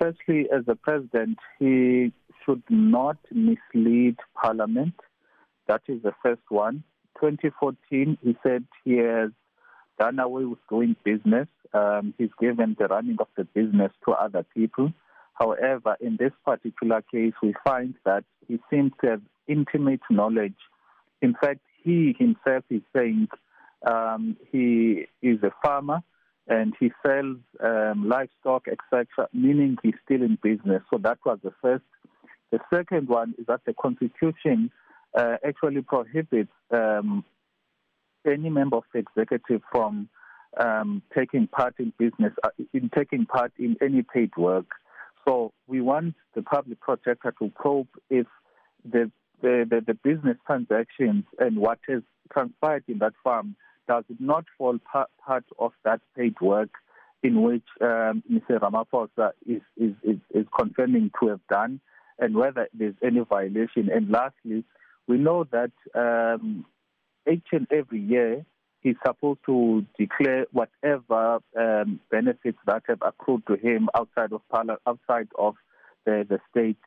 firstly, as a president, he should not mislead Parliament. That is the first one. 2014, he said he has done away with doing business. Um, he's given the running of the business to other people. However, in this particular case, we find that he seems to have intimate knowledge. In fact, he himself is saying um, he is a farmer and he sells um, livestock, etc., meaning he's still in business. So that was the first. The second one is that the Constitution uh, actually prohibits um, any member of the executive from um, taking part in business, uh, in taking part in any paid work. So we want the public protector to probe if the the, the, the business transactions and what has transpired in that farm does not fall part, of that paid work in which um, Mr. Ramaphosa is, is, is, is confirming to have done and whether there's any violation. And lastly, we know that um, each and every year he's supposed to declare whatever um, benefits that have accrued to him outside of outside of the, the state.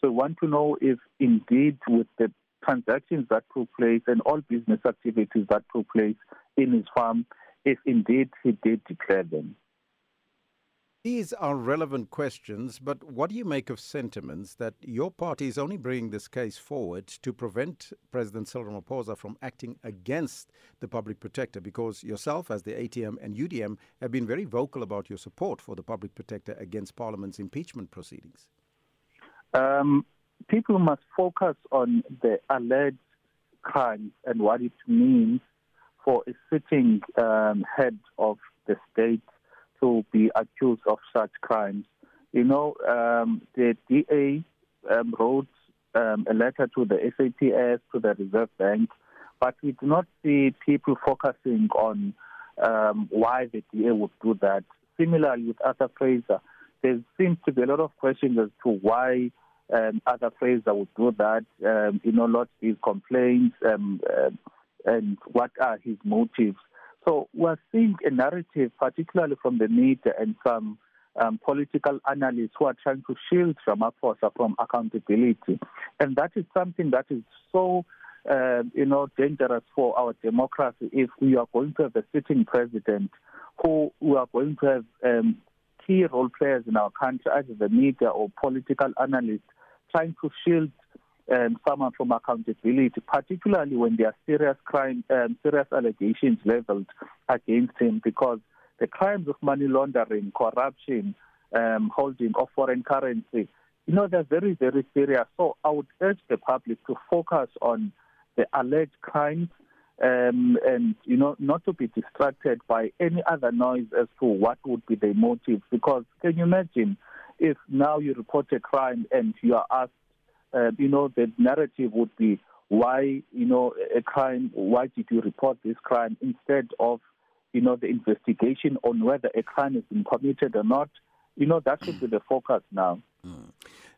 So we want to know if indeed with the transactions that took place and all business activities that took place in his farm, if indeed he did declare them. These are relevant questions, but what do you make of sentiments that your party is only bringing this case forward to prevent President Cyril Ramaphosa from acting against the public protector? Because yourself, as the ATM and UDM, have been very vocal about your support for the public protector against Parliament's impeachment proceedings. Um, people must focus on the alleged crimes and what it means for a sitting um, head of the state to be accused of such crimes. You know, um, the DA um, wrote um, a letter to the SAPS, to the Reserve Bank, but we do not see people focusing on um, why the DA would do that. Similarly, with Arthur Fraser, there seems to be a lot of questions as to why um, Arthur Fraser would do that. Um, you know, lots of his complaints uh, and what are his motives. So we're seeing a narrative, particularly from the media and some um, political analysts who are trying to shield Ramaphosa from accountability. And that is something that is so, uh, you know, dangerous for our democracy if we are going to have a sitting president who we are going to have um, key role players in our country, either the media or political analysts, trying to shield um, someone from accountability, particularly when there are serious crime, um, serious allegations leveled against him, because the crimes of money laundering, corruption, um, holding of foreign currency, you know, they're very, very serious. So I would urge the public to focus on the alleged crimes um, and, you know, not to be distracted by any other noise as to what would be the motive. Because can you imagine if now you report a crime and you are asked uh, you know, the narrative would be why, you know, a crime, why did you report this crime instead of, you know, the investigation on whether a crime has been committed or not. You know, that should be the focus now. Mm.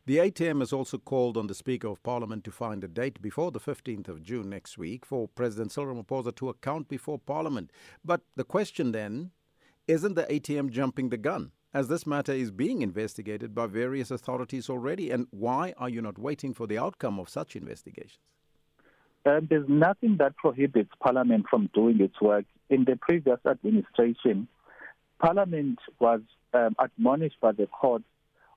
The ATM has also called on the Speaker of Parliament to find a date before the 15th of June next week for President Cyril Ramaphosa to account before Parliament. But the question then isn't the ATM jumping the gun? As this matter is being investigated by various authorities already? And why are you not waiting for the outcome of such investigations? Um, there's nothing that prohibits Parliament from doing its work. In the previous administration, Parliament was um, admonished by the court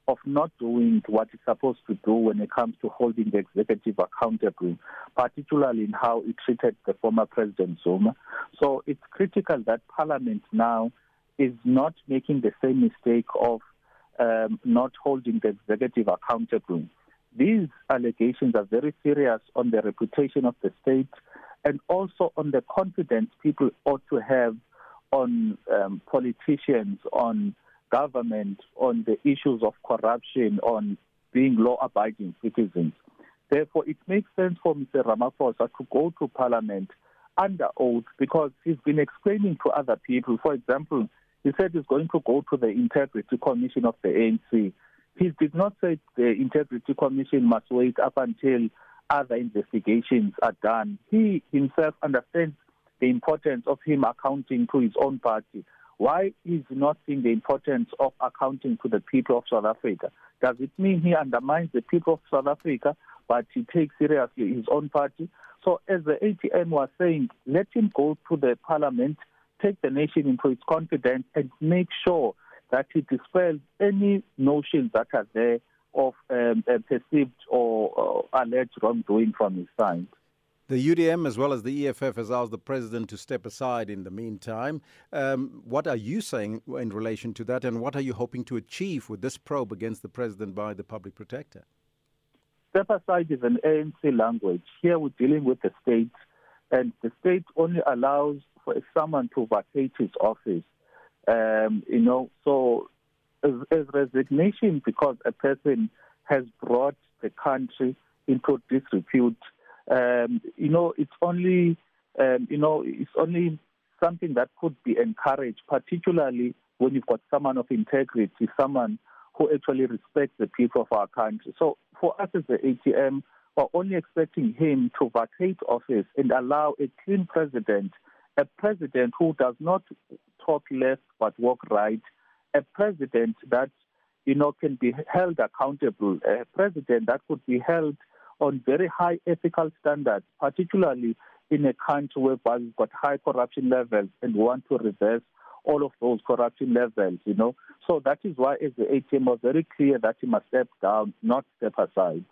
of not doing what it's supposed to do when it comes to holding the executive accountable, particularly in how it treated the former President Zuma. So it's critical that Parliament now is not making the same mistake of um, not holding the executive accountable. These allegations are very serious on the reputation of the state and also on the confidence people ought to have on um, politicians, on government, on the issues of corruption, on being law abiding citizens. Therefore, it makes sense for Mr. Ramaphosa to go to Parliament under oath because he's been explaining to other people, for example, he said he's going to go to the Integrity Commission of the ANC. He did not say the Integrity Commission must wait up until other investigations are done. He himself understands the importance of him accounting to his own party. Why is he not seeing the importance of accounting to the people of South Africa? Does it mean he undermines the people of South Africa, but he takes seriously his own party? So, as the ATM was saying, let him go to the parliament, take the nation into its confidence, and make sure that it dispels any notions that are there of um, perceived or uh, alleged wrongdoing from his side. The UDM, as well as the EFF, has asked the president to step aside in the meantime. Um, what are you saying in relation to that, and what are you hoping to achieve with this probe against the president by the public protector? Step aside is an ANC language. Here we're dealing with the state, and the state only allows for someone to vacate his office. Um, you know, so as, as resignation because a person has brought the country into disrepute um, you know, it's only, um, you know, it's only something that could be encouraged, particularly when you've got someone of integrity, someone who actually respects the people of our country. So for us as the ATM, we're only expecting him to vacate office and allow a clean president, a president who does not talk left but walk right, a president that, you know, can be held accountable, a president that could be held on very high ethical standards, particularly in a country where we've got high corruption levels and want to reverse all of those corruption levels, you know. So that is why, as the ATM was very clear that he must step down, not step aside.